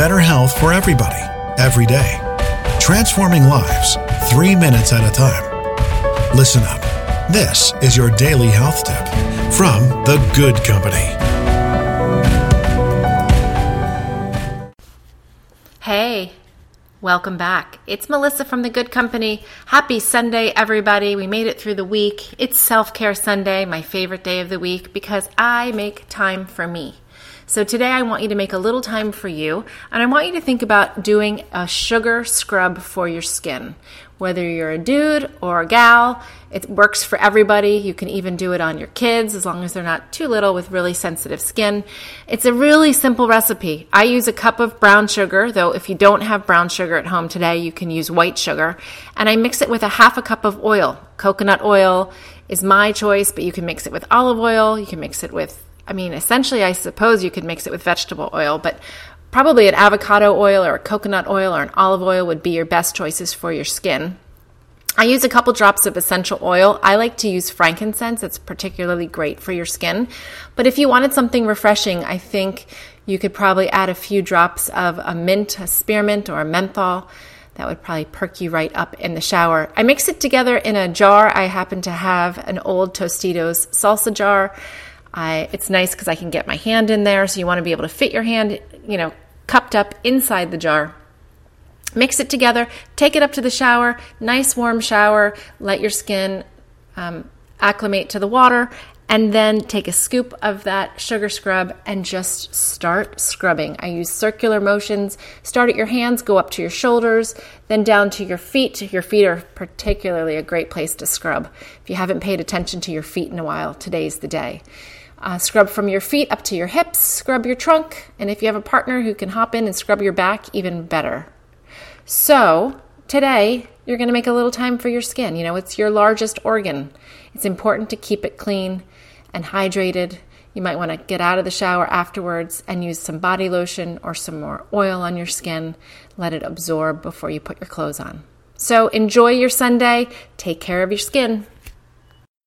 better health for everybody, every day. Transforming lives, three minutes at a time. Listen up. This is your daily health tip from The Good Company. Hey, welcome back. It's Melissa from The Good Company. Happy Sunday, everybody. We made it through the week. It's Self Care Sunday, my favorite day of the week, because I make time for me. So today I want you to make a little time for you, and I want you to think about doing a sugar scrub for your skin. Whether you're a dude or a gal, it works for everybody. You can even do it on your kids as long as they're not too little with really sensitive skin. It's a really simple recipe. I use a cup of brown sugar, though if you don't have brown sugar at home today, you can use white sugar. And I mix it with a half a cup of oil. Coconut oil is my choice, but you can mix it with olive oil, you can mix it with I mean, essentially, I suppose you could mix it with vegetable oil, but probably an avocado oil or a coconut oil or an olive oil would be your best choices for your skin. I use a couple drops of essential oil. I like to use frankincense. It's particularly great for your skin. But if you wanted something refreshing, I think you could probably add a few drops of a mint, a spearmint, or a menthol. That would probably perk you right up in the shower. I mix it together in a jar. I happen to have an old Tostitos salsa jar. I, it's nice because I can get my hand in there. So you want to be able to fit your hand, you know, cupped up inside the jar. Mix it together, take it up to the shower, nice warm shower, let your skin um, acclimate to the water, and then take a scoop of that sugar scrub and just start scrubbing. I use circular motions. Start at your hands, go up to your shoulders, then down to your feet. Your feet are particularly a great place to scrub. If you haven't paid attention to your feet in a while, today's the day. Uh, scrub from your feet up to your hips, scrub your trunk, and if you have a partner who can hop in and scrub your back, even better. So, today, you're going to make a little time for your skin. You know, it's your largest organ. It's important to keep it clean and hydrated. You might want to get out of the shower afterwards and use some body lotion or some more oil on your skin. Let it absorb before you put your clothes on. So, enjoy your Sunday. Take care of your skin.